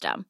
system.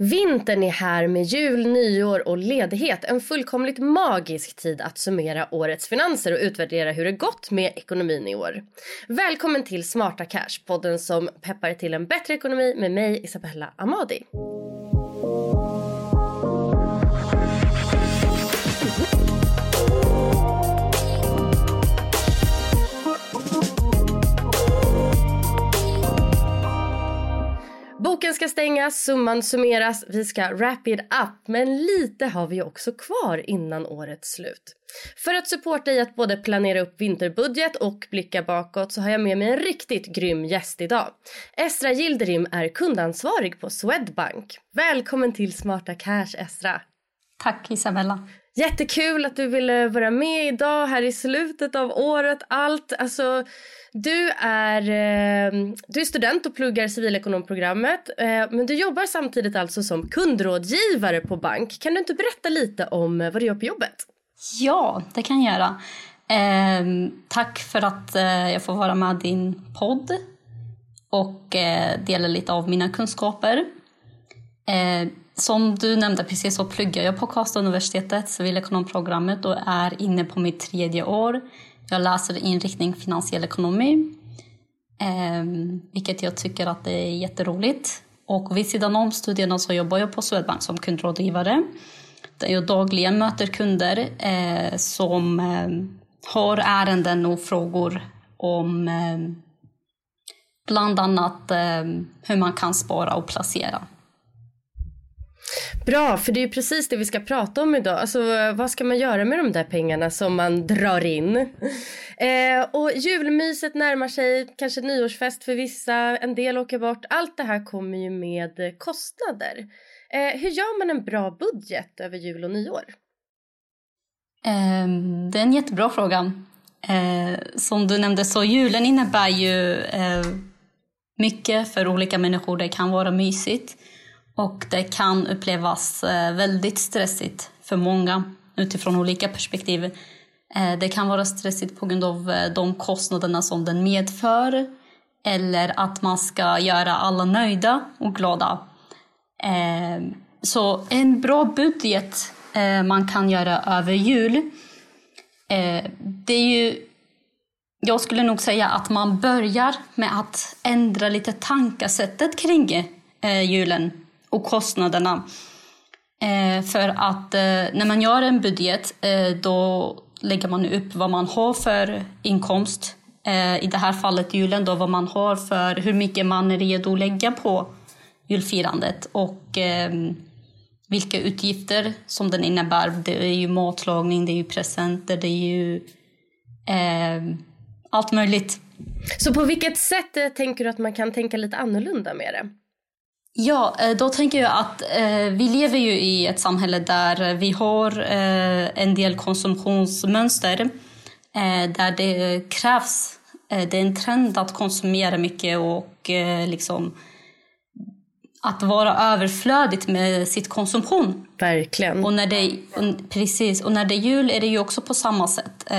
Vintern är här med jul, nyår och ledighet. En fullkomligt magisk tid att summera årets finanser och utvärdera hur det gått med ekonomin i år. Välkommen till Smarta Cash, podden som peppar till en bättre ekonomi med mig Isabella Amadi. Ska stängas, summan summeras, vi ska wrap it up. Men lite har vi också kvar innan årets slut. För att supporta i att både planera upp vinterbudget och blicka bakåt så har jag med mig en riktigt grym gäst idag. Esra Yildirim är kundansvarig på Swedbank. Välkommen till Smarta Cash, Esra. Tack Isabella. Jättekul att du ville vara med idag här i slutet av året. Allt, alltså du är, eh, du är student och pluggar civilekonomprogrammet eh, men du jobbar samtidigt alltså som kundrådgivare på bank. Kan du inte berätta lite om eh, vad du gör på jobbet? Ja, det kan jag göra. Eh, tack för att eh, jag får vara med i din podd och eh, dela lite av mina kunskaper. Ehm, som du nämnde precis så pluggar jag på Karlstad universitetet, civilekonomprogrammet och är inne på mitt tredje år. Jag läser inriktning finansiell ekonomi, eh, vilket jag tycker att det är jätteroligt. Och vid sidan om studierna så jobbar jag på Swedbank som kundrådgivare där jag dagligen möter kunder eh, som eh, har ärenden och frågor om eh, bland annat eh, hur man kan spara och placera. Bra, för det är precis det vi ska prata om idag. Alltså, vad ska man göra med de där pengarna som man drar in? Eh, och julmyset närmar sig, kanske nyårsfest för vissa, en del åker bort. Allt det här kommer ju med kostnader. Eh, hur gör man en bra budget över jul och nyår? Eh, det är en jättebra fråga. Eh, som du nämnde så julen innebär ju eh, mycket för olika människor. Det kan vara mysigt. Och det kan upplevas eh, väldigt stressigt för många utifrån olika perspektiv. Eh, det kan vara stressigt på grund av eh, de kostnaderna som den medför eller att man ska göra alla nöjda och glada. Så en bra budget man kan göra över jul, det är ju... Jag skulle nog säga att man börjar med att ändra lite tankesättet kring julen och kostnaderna. Eh, för att eh, när man gör en budget eh, då lägger man upp vad man har för inkomst. Eh, I det här fallet julen då vad man har för hur mycket man är redo att lägga på julfirandet och eh, vilka utgifter som den innebär. Det är ju matlagning, det är ju presenter, det är ju eh, allt möjligt Så på vilket sätt eh, tänker du att man kan tänka lite annorlunda med det? Ja, eh, då tänker jag att eh, vi lever ju i ett samhälle där vi har eh, en del konsumtionsmönster eh, där det krävs, eh, det är en trend att konsumera mycket och eh, liksom att vara överflödigt med sitt konsumtion. Verkligen. Och när det, precis, och när det är jul är det ju också på samma sätt.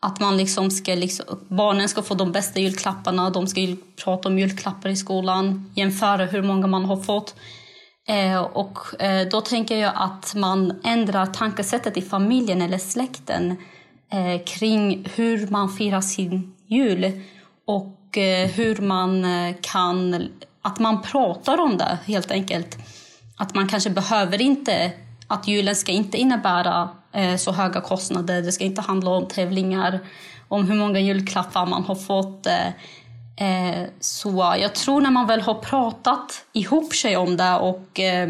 Att man liksom ska liksom, barnen ska få de bästa julklapparna, de ska prata om julklappar i skolan, jämföra hur många man har fått. Eh, och eh, då tänker jag att man ändrar tankesättet i familjen eller släkten eh, kring hur man firar sin jul och eh, hur man eh, kan, att man pratar om det helt enkelt. Att man kanske behöver inte, att julen ska inte innebära Eh, så höga kostnader. Det ska inte handla om tävlingar, om hur många julklappar man har fått. Eh, eh, så jag tror när man väl har pratat ihop sig om det och eh,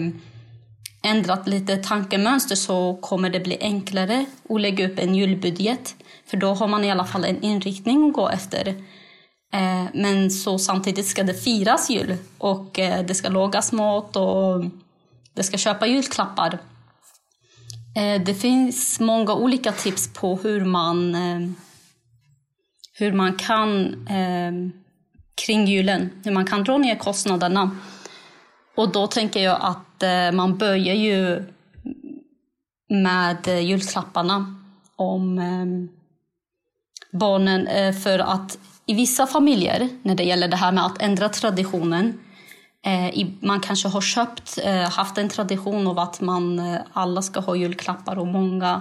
ändrat lite tankemönster så kommer det bli enklare att lägga upp en julbudget. För då har man i alla fall en inriktning att gå efter. Eh, men så samtidigt ska det firas jul och eh, det ska lagas mat och det ska köpa julklappar. Eh, det finns många olika tips på hur man, eh, hur man kan eh, kring julen, hur man kan dra ner kostnaderna. Och då tänker jag att man börjar ju med julklapparna om barnen. För att i vissa familjer, när det gäller det här med att ändra traditionen, Eh, man kanske har köpt, eh, haft en tradition av att man eh, alla ska ha julklappar och många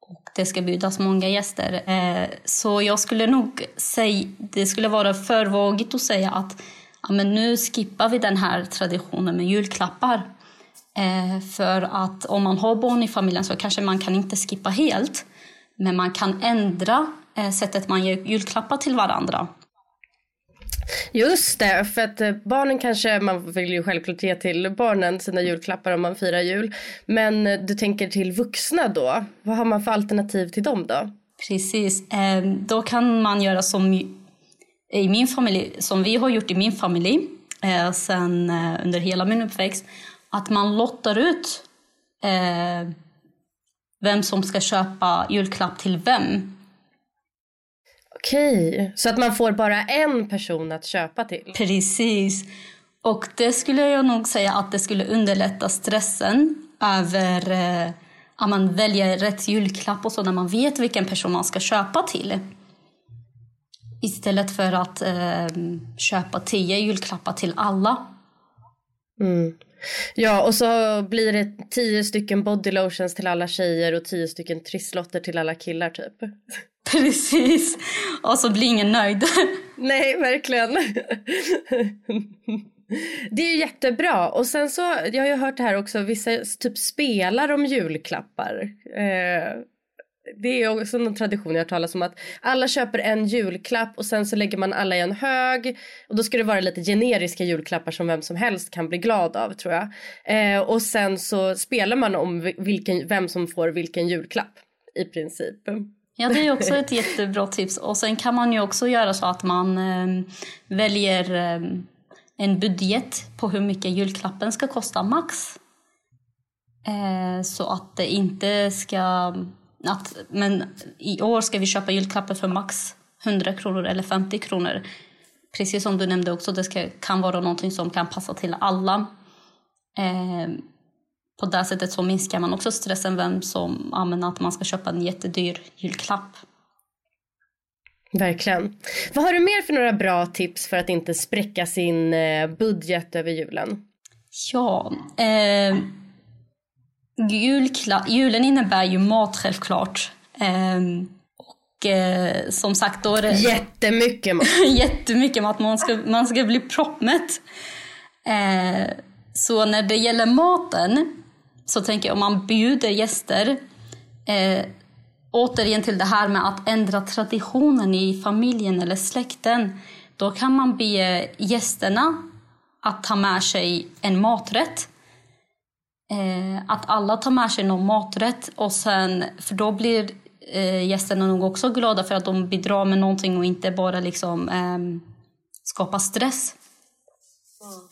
och det ska bjudas många gäster. Eh, så jag skulle nog säga, det skulle vara för vågigt att säga att ja, men nu skippar vi den här traditionen med julklappar. Eh, för att om man har barn i familjen så kanske man kan inte skippa helt. Men man kan ändra sättet man ger julklappar till varandra. Just det, för att eh, barnen kanske, man vill ju självklart ge till barnen sina julklappar om man firar jul. Men eh, du tänker till vuxna då, vad har man för alternativ till dem då? Precis, ehm, då kan man göra som i min familj, som vi har gjort i min familj eh, sen under hela min uppväxt, att man lottar ut vem som ska köpa julklapp till vem Okej, så att man får bara en person att köpa till? Precis. Och det skulle jag nog säga att det skulle underlätta stressen över eh, att man väljer rätt julklapp och så när man vet vilken person man ska köpa till. Istället för att eh, köpa tio julklappar till alla. Mm. Ja, och så blir det tio stycken body lotions till alla tjejer och tio stycken trisslotter till alla killar typ. Precis. Och så blir ingen nöjd. Nej, verkligen. Det är ju jättebra. Och sen så, jag har ju hört det här också, vissa typ spelar om julklappar. Eh, det är också någon tradition jag har talat om att alla köper en julklapp och sen så lägger man alla i en hög och då ska det vara lite generiska julklappar som vem som helst kan bli glad av tror jag. Eh, och sen så spelar man om vilken, vem som får vilken julklapp i princip. Ja, det är också ett jättebra tips. Och sen kan man ju också göra så att man eh, väljer eh, en budget på hur mycket julklappen ska kosta max. Eh, så att det inte ska... Att, men i år ska vi köpa julklappar för max 100 kronor eller 50 kronor. Precis som du nämnde också, det ska, kan vara någonting som kan passa till alla. Ehm, på det sättet så minskar man också stressen vem som använder att man ska köpa en jättedyr julklapp. Verkligen. Vad har du mer för några bra tips för att inte spräcka sin eh, budget över julen? Ja, eh, julen innebär ju mat självklart. Eh, och eh, som sagt då är det... Jättemycket mat. jättemycket mat. Man ska, man ska bli proppmätt. Eh, så när det gäller maten så tänker jag om man bjuder gäster, eh, återigen till det här med att ändra traditionen i familjen eller släkten, då kan man be gästerna att ta med sig en maträtt. Eh, att alla tar med sig någon maträtt och sen, för då blir eh, gästerna nog också glada för att de bidrar med någonting och inte bara liksom eh, skapar stress.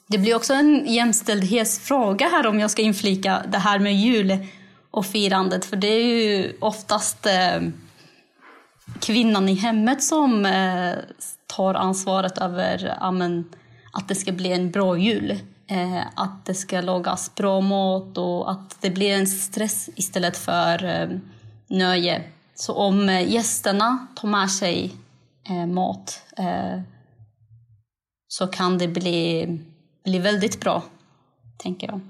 Det blir också en jämställdhetsfråga här om jag ska inflika det här med jul och firandet. För det är ju oftast eh, kvinnan i hemmet som eh, tar ansvaret över amen, att det ska bli en bra jul. Eh, att det ska lagas bra mat och att det blir en stress istället för eh, nöje. Så om eh, gästerna tar med sig eh, mat så kan det bli, bli väldigt bra, tänker jag.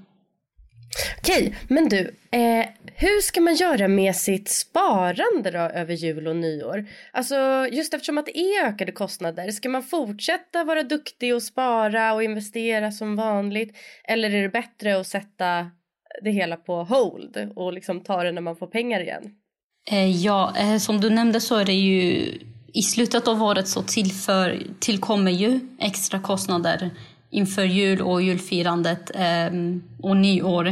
Okej, men du, eh, hur ska man göra med sitt sparande då över jul och nyår? Alltså just eftersom att det är ökade kostnader, ska man fortsätta vara duktig och spara och investera som vanligt? Eller är det bättre att sätta det hela på hold och liksom ta det när man får pengar igen? Eh, ja, eh, som du nämnde så är det ju i slutet av året så tillför, tillkommer ju extra kostnader inför jul och julfirandet eh, och nyår.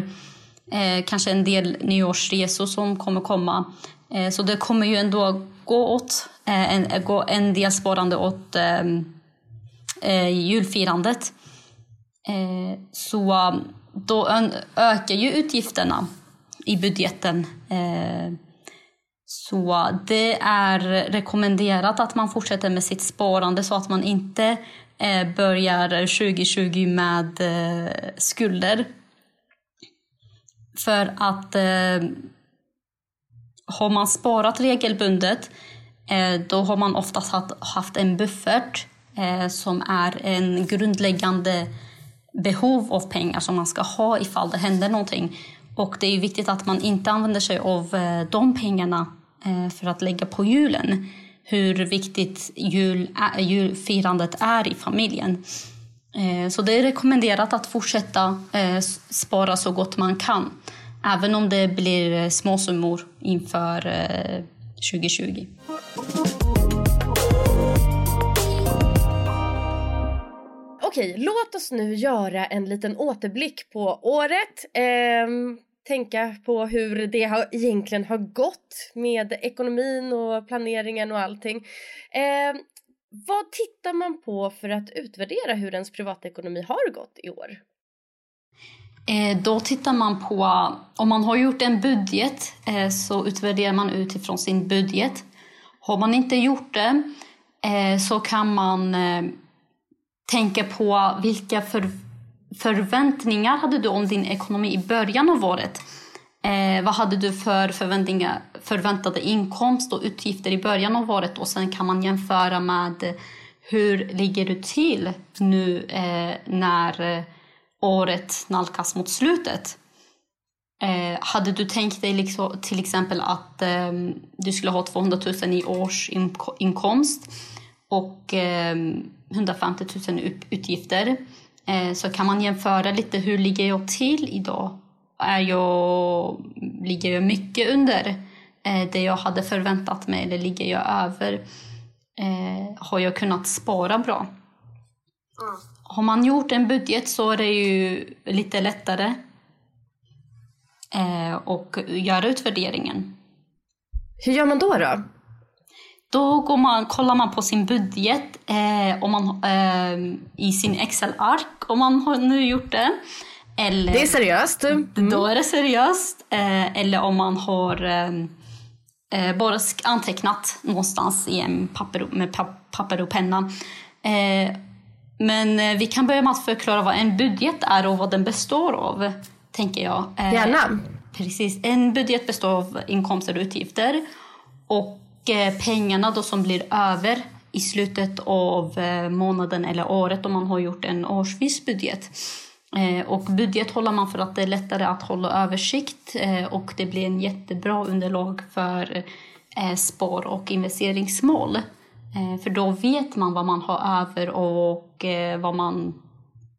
Eh, kanske en del nyårsresor som kommer komma. Eh, så det kommer ju ändå gå åt eh, en, gå en del sparande åt eh, eh julfirandet. Eh, så eh, då ökar ju utgifterna i budgeten. Eh, så det är rekommenderat att man fortsätter med sitt sparande så att man inte eh, börjar 2020 med eh, skulder. För att eh, har man sparat regelbundet då har man oftast haft en buffert som är en grundläggande behov av pengar som man ska ha ifall det händer någonting. Och det är viktigt att man inte använder sig av eh, de pengarna eh, för att lägga på julen hur viktigt jul, julfirandet är i familjen. Eh, så det är rekommenderat att fortsätta spara så gott man kan. Även om det blir småsummor inför 2020. Okej, låt oss nu göra en liten återblick på året. Ehm, tänka på hur det har, egentligen har gått med ekonomin och planeringen och allting. Ehm, vad tittar man på för att utvärdera hur ens privatekonomi har gått i år? Eh, då tittar man på, om man har gjort en budget eh, så utvärderar man utifrån sin budget. Har man inte gjort det eh, så kan man tänka på vilka för, förväntningar hade du om din ekonomi i början av året? Eh, vad hade du för förväntningar, förväntade inkomst och utgifter i början av året? Och sen kan man jämföra med hur ligger du till nu eh, när eh, året nalkas mot slutet? Eh, hade du tänkt dig liksom, till exempel att eh, du skulle ha 200 000 i årsinkomst och eh, 150 000 i utgifter Eh, så kan man jämföra lite hur ligger jag till idag? Är jag, ligger jag mycket under eh, det jag hade förväntat mig eller ligger jag över? Eh, har jag kunnat spara bra? Mm. Har man gjort en budget så är det ju lite lättare att göra utvärderingen. Hur gör man då? då? Då går man, kollar man på sin budget eh, om man, eh, i sin Excel-ark om man har nu gjort det. Eller, det är seriöst. Mm. Då är det seriöst. Eh, eller om man har eh, eh, bara antecknat någonstans i en papper, med papper och penna. Eh, men vi kan börja med att förklara vad en budget är och vad den består av. tänker jag. Gärna. Precis. En budget består av inkomster och utgifter. Och pengarna då som blir över i slutet av eh, månaden eller året om man har gjort en årsvis budget. Eh, och budget håller man för att det är lättare att hålla översikt och det blir en jättebra underlag för spar och investeringsmål. För då vet man vad man har över och vad man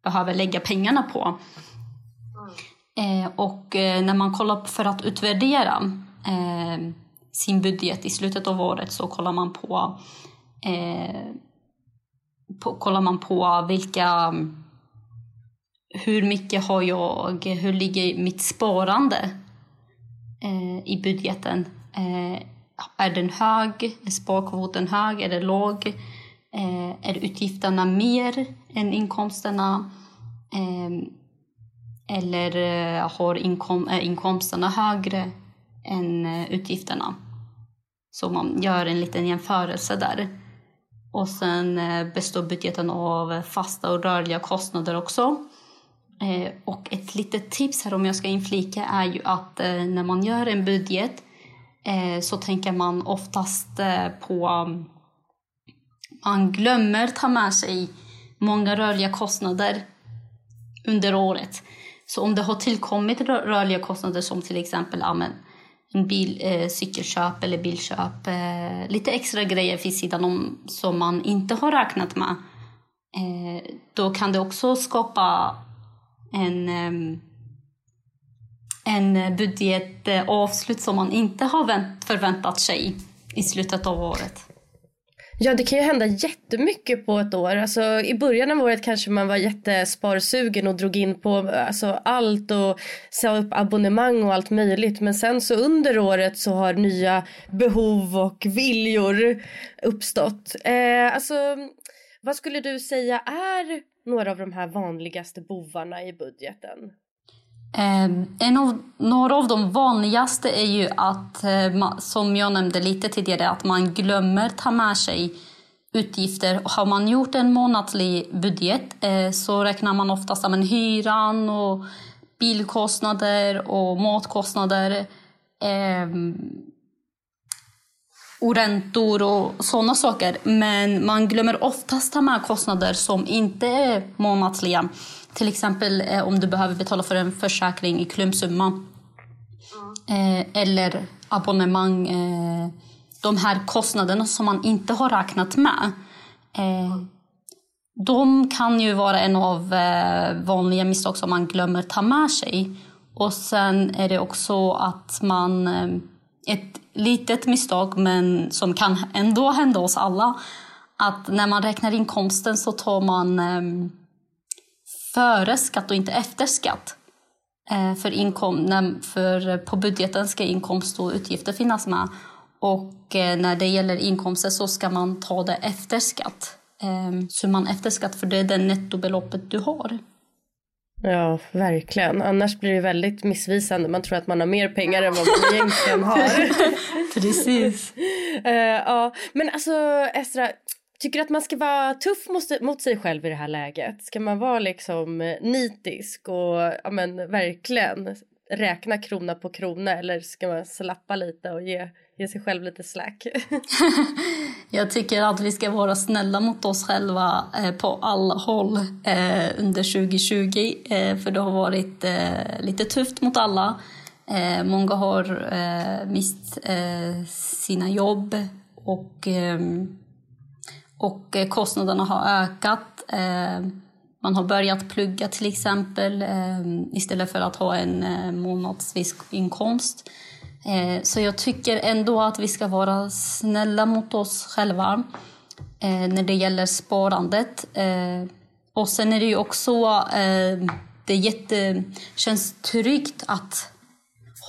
behöver lägga pengarna på. Och när man kollar för att utvärdera sin budget i slutet av året så kollar man på, eh, på, kollar man på vilka hur mycket har jag, hur ligger mitt sparande eh, i budgeten? Eh, är den hög? Är sparkvoten hög? Är den låg? Eh, är utgifterna mer än inkomsterna? Eh, eller eh, har inkom är inkomsterna högre än eh, utgifterna? Så man gör en liten jämförelse där. Och sen eh, består budgeten av fasta och rörliga kostnader också. Eh, och ett litet tips här om jag ska inflika är ju att eh, när man gör en budget så tänker man oftast på mm, man glömmer ta med sig många rörliga kostnader under året. Så om det har tillkommit rörliga kostnader som till exempel amen, bil, eh, cykelköp eller bilköp, eh, lite extra grejer vid sidan om som man inte har räknat med, eh, då kan det också skapa en, eh, en budgetavslut eh, som man inte har förväntat sig i slutet av året. Ja, det kan ju hända jättemycket på ett år. Alltså, I början av året kanske man var jättesparsugen och drog in på alltså, allt och sa upp abonnemang och allt möjligt. Men sen så under året så har nya behov och viljor uppstått. Eh, alltså, vad skulle du säga är några av de här vanligaste bovarna i budgeten? Eh, en av, några av de vanligaste är ju att, eh, som jag nämnde lite tidigare, att man glömmer ta med sig utgifter. Har man gjort en månatlig budget eh, så räknar man oftast med hyran och bilkostnader och matkostnader ehm, och räntor och sådana saker. Men man glömmer oftast ta med kostnader som inte är månatliga. Till exempel eh, om du behöver betala för en försäkring i klumpsumma. Mm. Eh, eller abonnemang. Eh, de här kostnaderna som man inte har räknat med. Eh, de kan ju vara en av eh, vanliga misstag som man glömmer ta med sig. Och sen är det också att man... Eh, ett litet misstag, men som kan ändå hända oss alla. Att när man räknar inkomsten så tar man eh, före skatt och inte efter skatt. Eh, för, inkom, för på budgeten ska inkomst och utgifter finnas med. Och eh, när det gäller inkomster så ska man ta det efter skatt. Eh, summan efter skatt, för det är det nettobeloppet du har. Ja, verkligen. Annars blir det väldigt missvisande. Man tror att man har mer pengar än vad man egentligen har. Precis. uh, ja, men alltså Estra, Tycker du att man ska vara tuff mot, sig själv i det här läget? Ska man vara liksom eh, nitisk och ja, men, verkligen räkna krona på krona eller ska man slappa lite och ge, ge sig själv lite slack? Jag tycker att vi ska vara snälla mot oss själva eh, på alla håll eh, under 2020 eh, för det har varit eh, lite tufft mot alla. Eh, många har eh, mist eh, sina jobb och ehm, och eh, kostnaderna har ökat. Eh, man har börjat plugga till exempel eh, istället för att ha en månadsvis inkomst. Så jag tycker ändå att vi ska vara snälla mot oss själva när det gäller sparandet. Och sen är det ju också, det jätte, känns tryggt att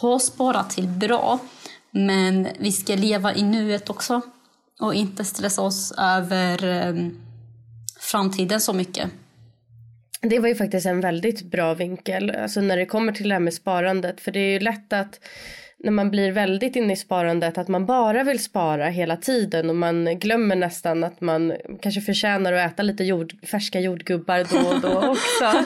ha sparat till bra. Men vi ska leva i nuet också och inte stressa oss över ehm, framtiden så mycket. Det var ju faktiskt en väldigt bra vinkel, alltså när det kommer till det här med sparandet. För det är ju lätt att när man blir väldigt inne i sparandet att man bara vill spara hela tiden och man glömmer nästan att man kanske förtjänar att äta lite jord, färska jordgubbar då och då också.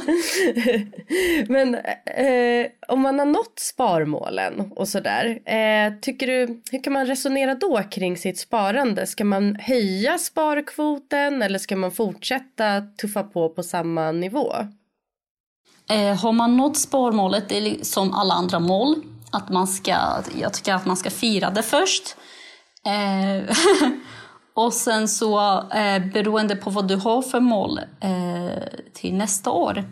Men eh, om man har nått sparmålen och sådär, eh, tycker du, hur kan man resonera då kring sitt sparande? Ska man höja sparkvoten eller ska man fortsätta tuffa på på samma nivå? Eh, har man nått sparmålet, det är som alla andra mål, att man ska, jag tycker att man ska fira det först. Eh, och sen så eh, beroende på vad du har för mål eh, till nästa år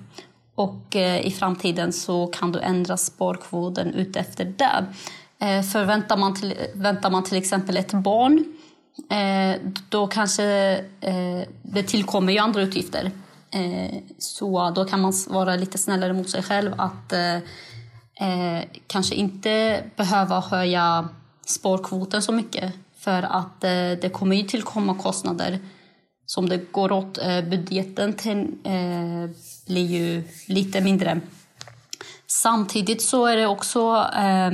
och eh, i framtiden så kan du ändra sparkvoten utefter det. Eh, för väntar man, till, väntar man till exempel ett barn eh, då kanske eh, det tillkommer ju andra utgifter. Eh, så då kan man vara lite snällare mot sig själv att eh, eh, kanske inte behöva höja sparkvoten så mycket. För att eh, det kommer ju tillkomma kostnader som det går åt. Eh, budgeten till, eh, blir ju lite mindre. Samtidigt så är det också eh,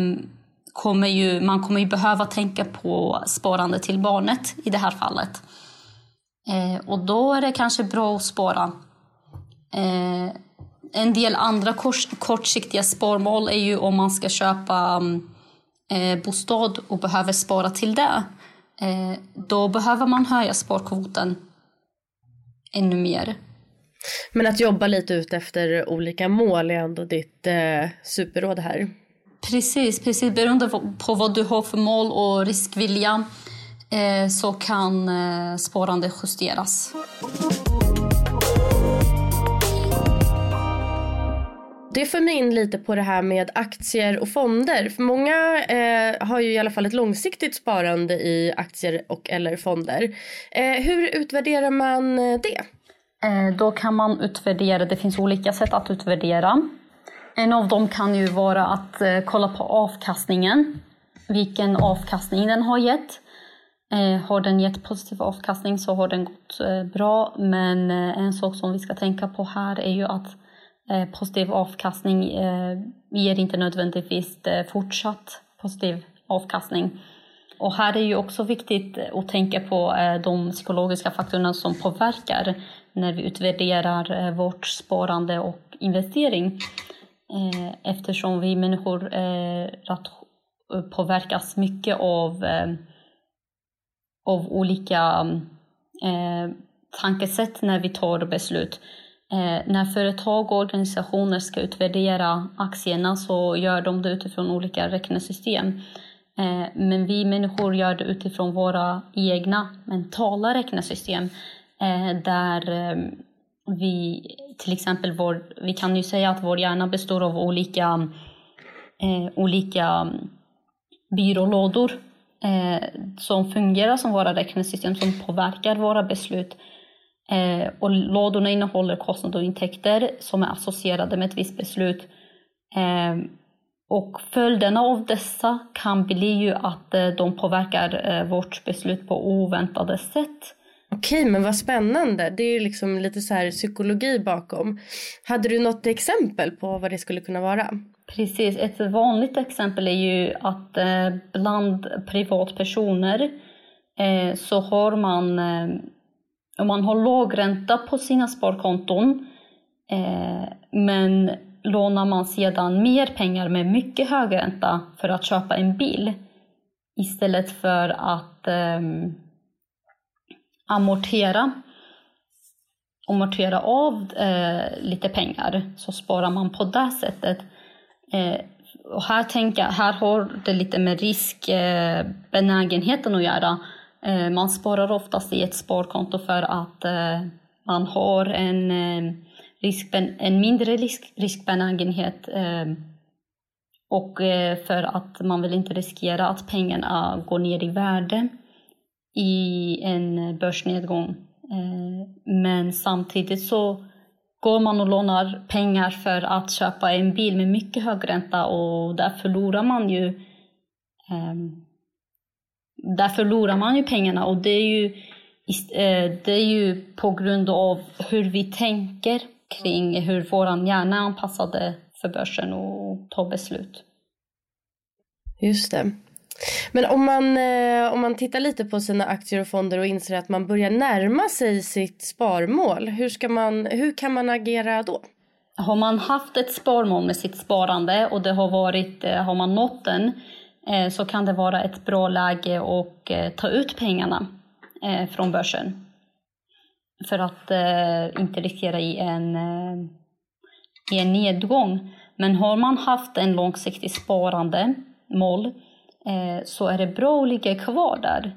kommer ju, man kommer ju behöva tänka på sparande till barnet i det här fallet. Eh, och då är det kanske bra att spara. Eh, en del andra kors, kortsiktiga sparmål är ju om man ska köpa eh, bostad och behöver spara till det. Eh, då behöver man höja sparkvoten ännu mer. Men att jobba lite ut efter olika mål är ändå ditt eh, superråd här. Precis, precis. Beroende på vad du har för mål och riskvilja eh, så kan eh, sparande justeras. Det för mig in lite på det här med aktier och fonder. För många eh, har ju i alla fall ett långsiktigt sparande i aktier och eller fonder. Eh, hur utvärderar man eh, det? Eh, då kan man utvärdera, det finns olika sätt att utvärdera. En av dem kan ju vara att eh, kolla på avkastningen. Vilken avkastning den har gett. Eh, har den gett positiv avkastning så har den gått eh, bra. Men en sak som vi ska tänka på här är ju att Eh, positiv avkastning eh, ger inte nödvändigtvis eh, fortsatt positiv avkastning. Och här är ju också viktigt att tänka på de psykologiska faktorerna som påverkar när vi utvärderar vårt sparande och investering. Eftersom vi människor påverkas mycket av, av olika tankesätt när vi tar beslut. Eh, när företag och organisationer ska utvärdera aktierna så gör de det utifrån olika räknesystem. Eh, men vi människor gör det utifrån våra egna mentala räknesystem eh, där vi till exempel vår, vi kan ju säga att vår hjärna består av olika, eh, olika mm, byrålådor eh, som fungerar som våra räknesystem som påverkar våra beslut. Eh, och lådorna innehåller kostnader och intäkter som är associerade med ett visst beslut. Eh, och följderna av dessa kan bli ju att eh, de påverkar eh, vårt beslut på oväntade sätt. Okej, men vad spännande. Det är liksom lite så här psykologi bakom. Hade du något exempel på vad det skulle kunna vara? Precis. Ett vanligt exempel är ju att eh, bland privatpersoner eh, så har man, om man har låg ränta på sina sparkonton eh, men lånar man sedan mer pengar med mycket hög ränta för att köpa en bil istället för att ehm, amortera amortera av eh, lite pengar så sparar man på det sättet. Eh, och här, tänker, här har det lite med riskbenägenheten eh, att göra. Eh, man sparar oftast i ett sparkonto för att eh, man har en, eh, risk, en mindre risk, riskbenägenhet och för att man vill inte riskera att pengarna går ner i värde i en börsnedgång. Men samtidigt så går man och lånar pengar för att köpa en bil med mycket hög ränta och där förlorar man ju där förlorar man ju pengarna och det är ju, eh, det är ju på grund av hur vi tänker kring hur vår hjärna är anpassade för börsen och ta beslut. Just det. Men om man, eh, om man tittar lite på sina aktier och fonder och inser att man börjar närma sig sitt sparmål, hur, ska man, hur kan man agera då? Har man haft ett sparmål med sitt sparande och det har, varit, eh, har man nått den Eh, så kan det vara ett bra läge att eh, ta ut pengarna eh, från börsen. För att inte riskera i en, i en nedgång. Men har man haft en långsiktig sparande mål så är det bra att ligga kvar där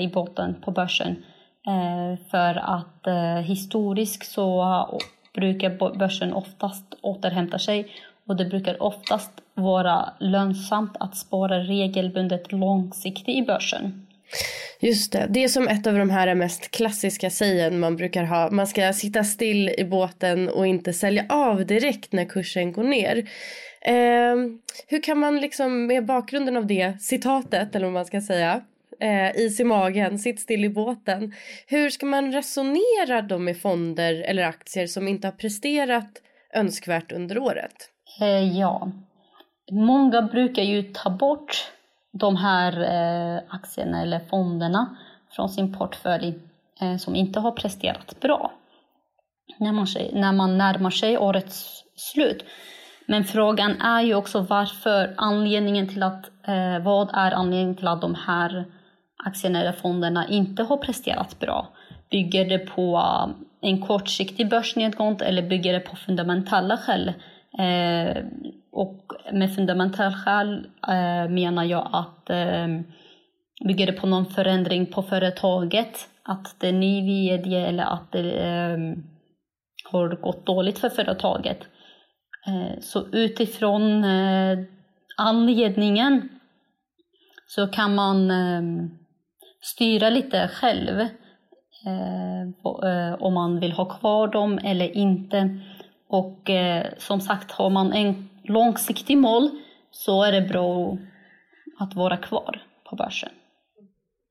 i botten på börsen. För att historiskt så brukar börsen oftast återhämta sig och det brukar oftast vara lönsamt att spara regelbundet långsiktigt i börsen. Just det, det är som ett av de här mest klassiska sägen man brukar ha. Man ska sitta still i båten och inte sälja av direkt när kursen går ner. Eh, hur kan man liksom med bakgrunden av det citatet eller vad man ska säga eh, is i magen, sitt still i båten. Hur ska man resonera då med fonder eller aktier som inte har presterat önskvärt under året? Eh, ja, många brukar ju ta bort de här eh, aktierna eller fonderna från sin portfölj eh, som inte har presterat bra när man, när man närmar sig årets slut. Men frågan är ju också varför anledningen till att, eh, vad är anledningen till att de här aktierna eller fonderna inte har presterat bra? Bygger det på eh, en kortsiktig börsnedgång eller bygger det på fundamentala skäl? Eh, och med fundamentala skäl eh, menar jag att eh, bygger det på någon förändring på företaget, att det är ny vd eller att det eh, har gått dåligt för företaget. Eh, så utifrån eh, anledningen så kan man eh, styra lite själv eh, eh, om man vill ha kvar dem eller inte. Och som sagt, har man en långsiktig mål så är det bra att vara kvar på börsen.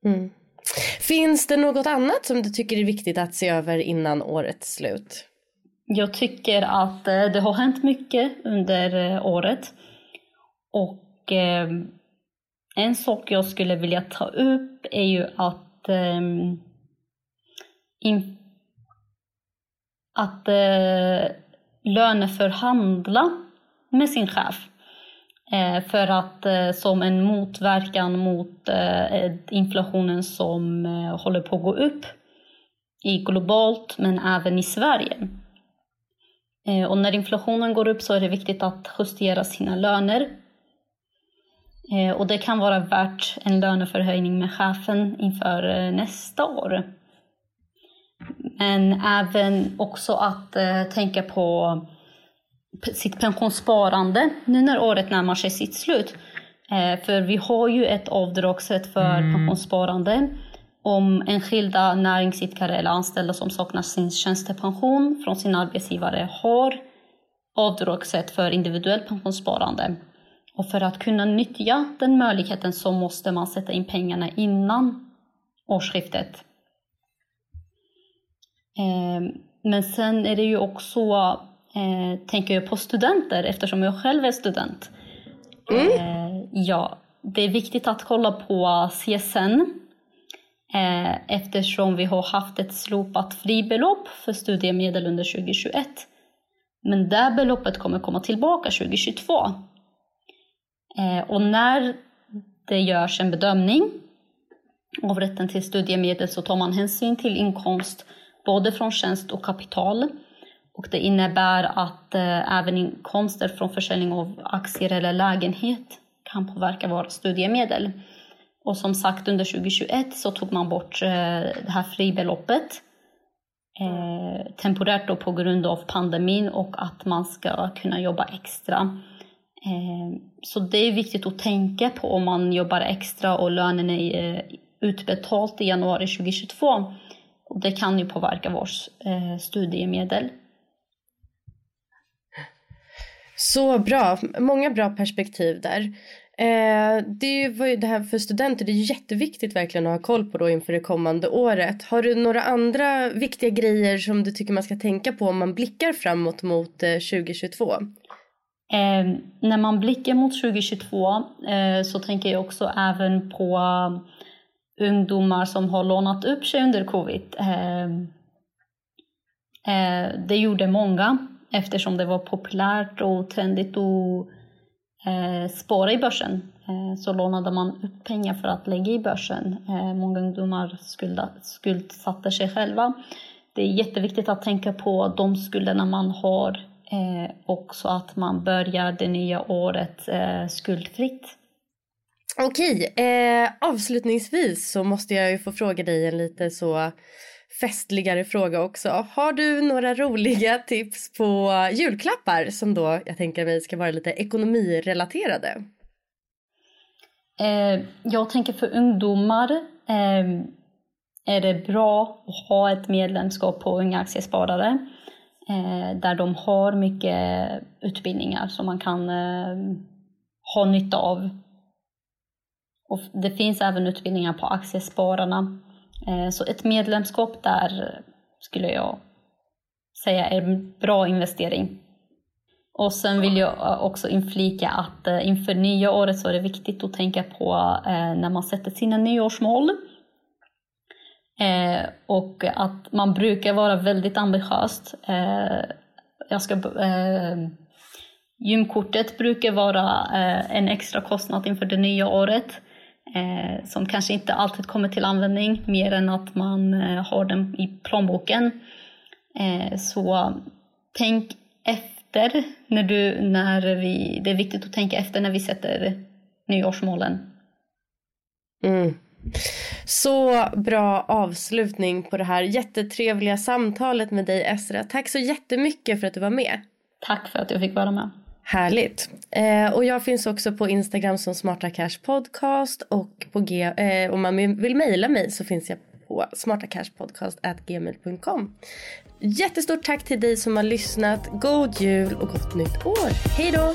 Mm. Finns det något annat som du tycker är viktigt att se över innan årets slut? Jag tycker att eh, det har hänt mycket under eh, året. Och eh, en sak jag skulle vilja ta upp är ju att att löneförhandla med sin chef. Eh, för att eh, som en motverkan mot eh, inflationen som håller på att gå upp i globalt men även i Sverige. Och när inflationen går upp så är det viktigt att justera sina löner. Och det kan vara värt en löneförhöjning med chefen inför nästa år. Men även också att tänka på sitt pensionssparande nu när året närmar sig sitt slut. För vi har ju ett avdragssätt för mm. pensionssparande om enskilda näringsidkare eller anställda som saknar sin tjänstepension från sin arbetsgivare har avdragsrätt för individuellt pensionssparande. Och för att kunna nyttja den möjligheten så måste man sätta in pengarna innan årsskiftet. Ehm, men sen är det ju också, eh, tänker jag på studenter eftersom jag själv är student. Mm. Eh, ja, det är viktigt att kolla på CSN Eh, eftersom vi har haft ett slopat fribelopp för studiemedel under 2021. Men det beloppet kommer komma tillbaka 2022. Eh, och när det görs en bedömning av rätten till studiemedel så tar man hänsyn till inkomst både från tjänst och kapital. Och det innebär att eh, även inkomster från försäljning av aktier eller lägenhet kan påverka våra studiemedel. Och som sagt under 2021 så tog man bort eh, det här fribeloppet eh, temporärt då på grund av pandemin och att man ska kunna jobba extra. Eh, så det är viktigt att tänka på om man jobbar extra och lönen är eh, utbetalt i januari 2022. Och det kan ju påverka vårt eh, studiemedel. Så bra, många bra perspektiv där. Eh, det var ju det här för studenter, det är jätteviktigt verkligen att ha koll på då inför det kommande året. Har du några andra viktiga grejer som du tycker man ska tänka på om man blickar framåt mot eh, 2022? Eh, när man blickar mot 2022 eh, så tänker jag också även på ungdomar som har lånat upp sig under covid. Eh, eh, det gjorde många eftersom det var populärt och trendigt att eh, spara i börsen eh, så lånade man upp pengar för att lägga i börsen. Eh, många ungdomar skulda, skuldsatte sig själva. Det är jätteviktigt att tänka på de skulderna man har eh, och så att man börjar det nya året eh, skuldfritt. Okej, eh, avslutningsvis så måste jag ju få fråga dig en lite så festligare fråga också. Har du några roliga tips på julklappar som då jag tänker mig ska vara lite ekonomirelaterade? Eh, jag tänker för ungdomar eh, är det bra att ha ett medlemskap på Unga Aktiesparare. eh, där de har mycket utbildningar som man kan eh, ha nytta av. Och det finns även utbildningar på Aktiespararna. Eh, så ett medlemskap där skulle jag säga är en bra investering. Och sen vill jag eh, också inflika att eh, inför nya året så är det viktigt att tänka på när man sätter sina nyårsmål. Och att man brukar vara väldigt ambitiöst. Jag ska, gymkortet brukar vara en extra kostnad inför det nya året som kanske inte alltid kommer till användning mer än att man har den i plånboken. Så tänk efter efter när du, när vi, det är viktigt att tänka efter när vi sätter nyårsmålen. Mm. Så bra avslutning på det här jättetrevliga samtalet med dig Esra. Tack så jättemycket för att du var med. Tack för att jag fick vara med. Härligt. Eh, och jag finns också på Instagram som Smarta Cash Podcast och på G eh, om man vill mejla mig så finns jag på smartacashpodcast.gmail.com. Jättestort tack till dig som har lyssnat. God jul och gott nytt år. Hej då!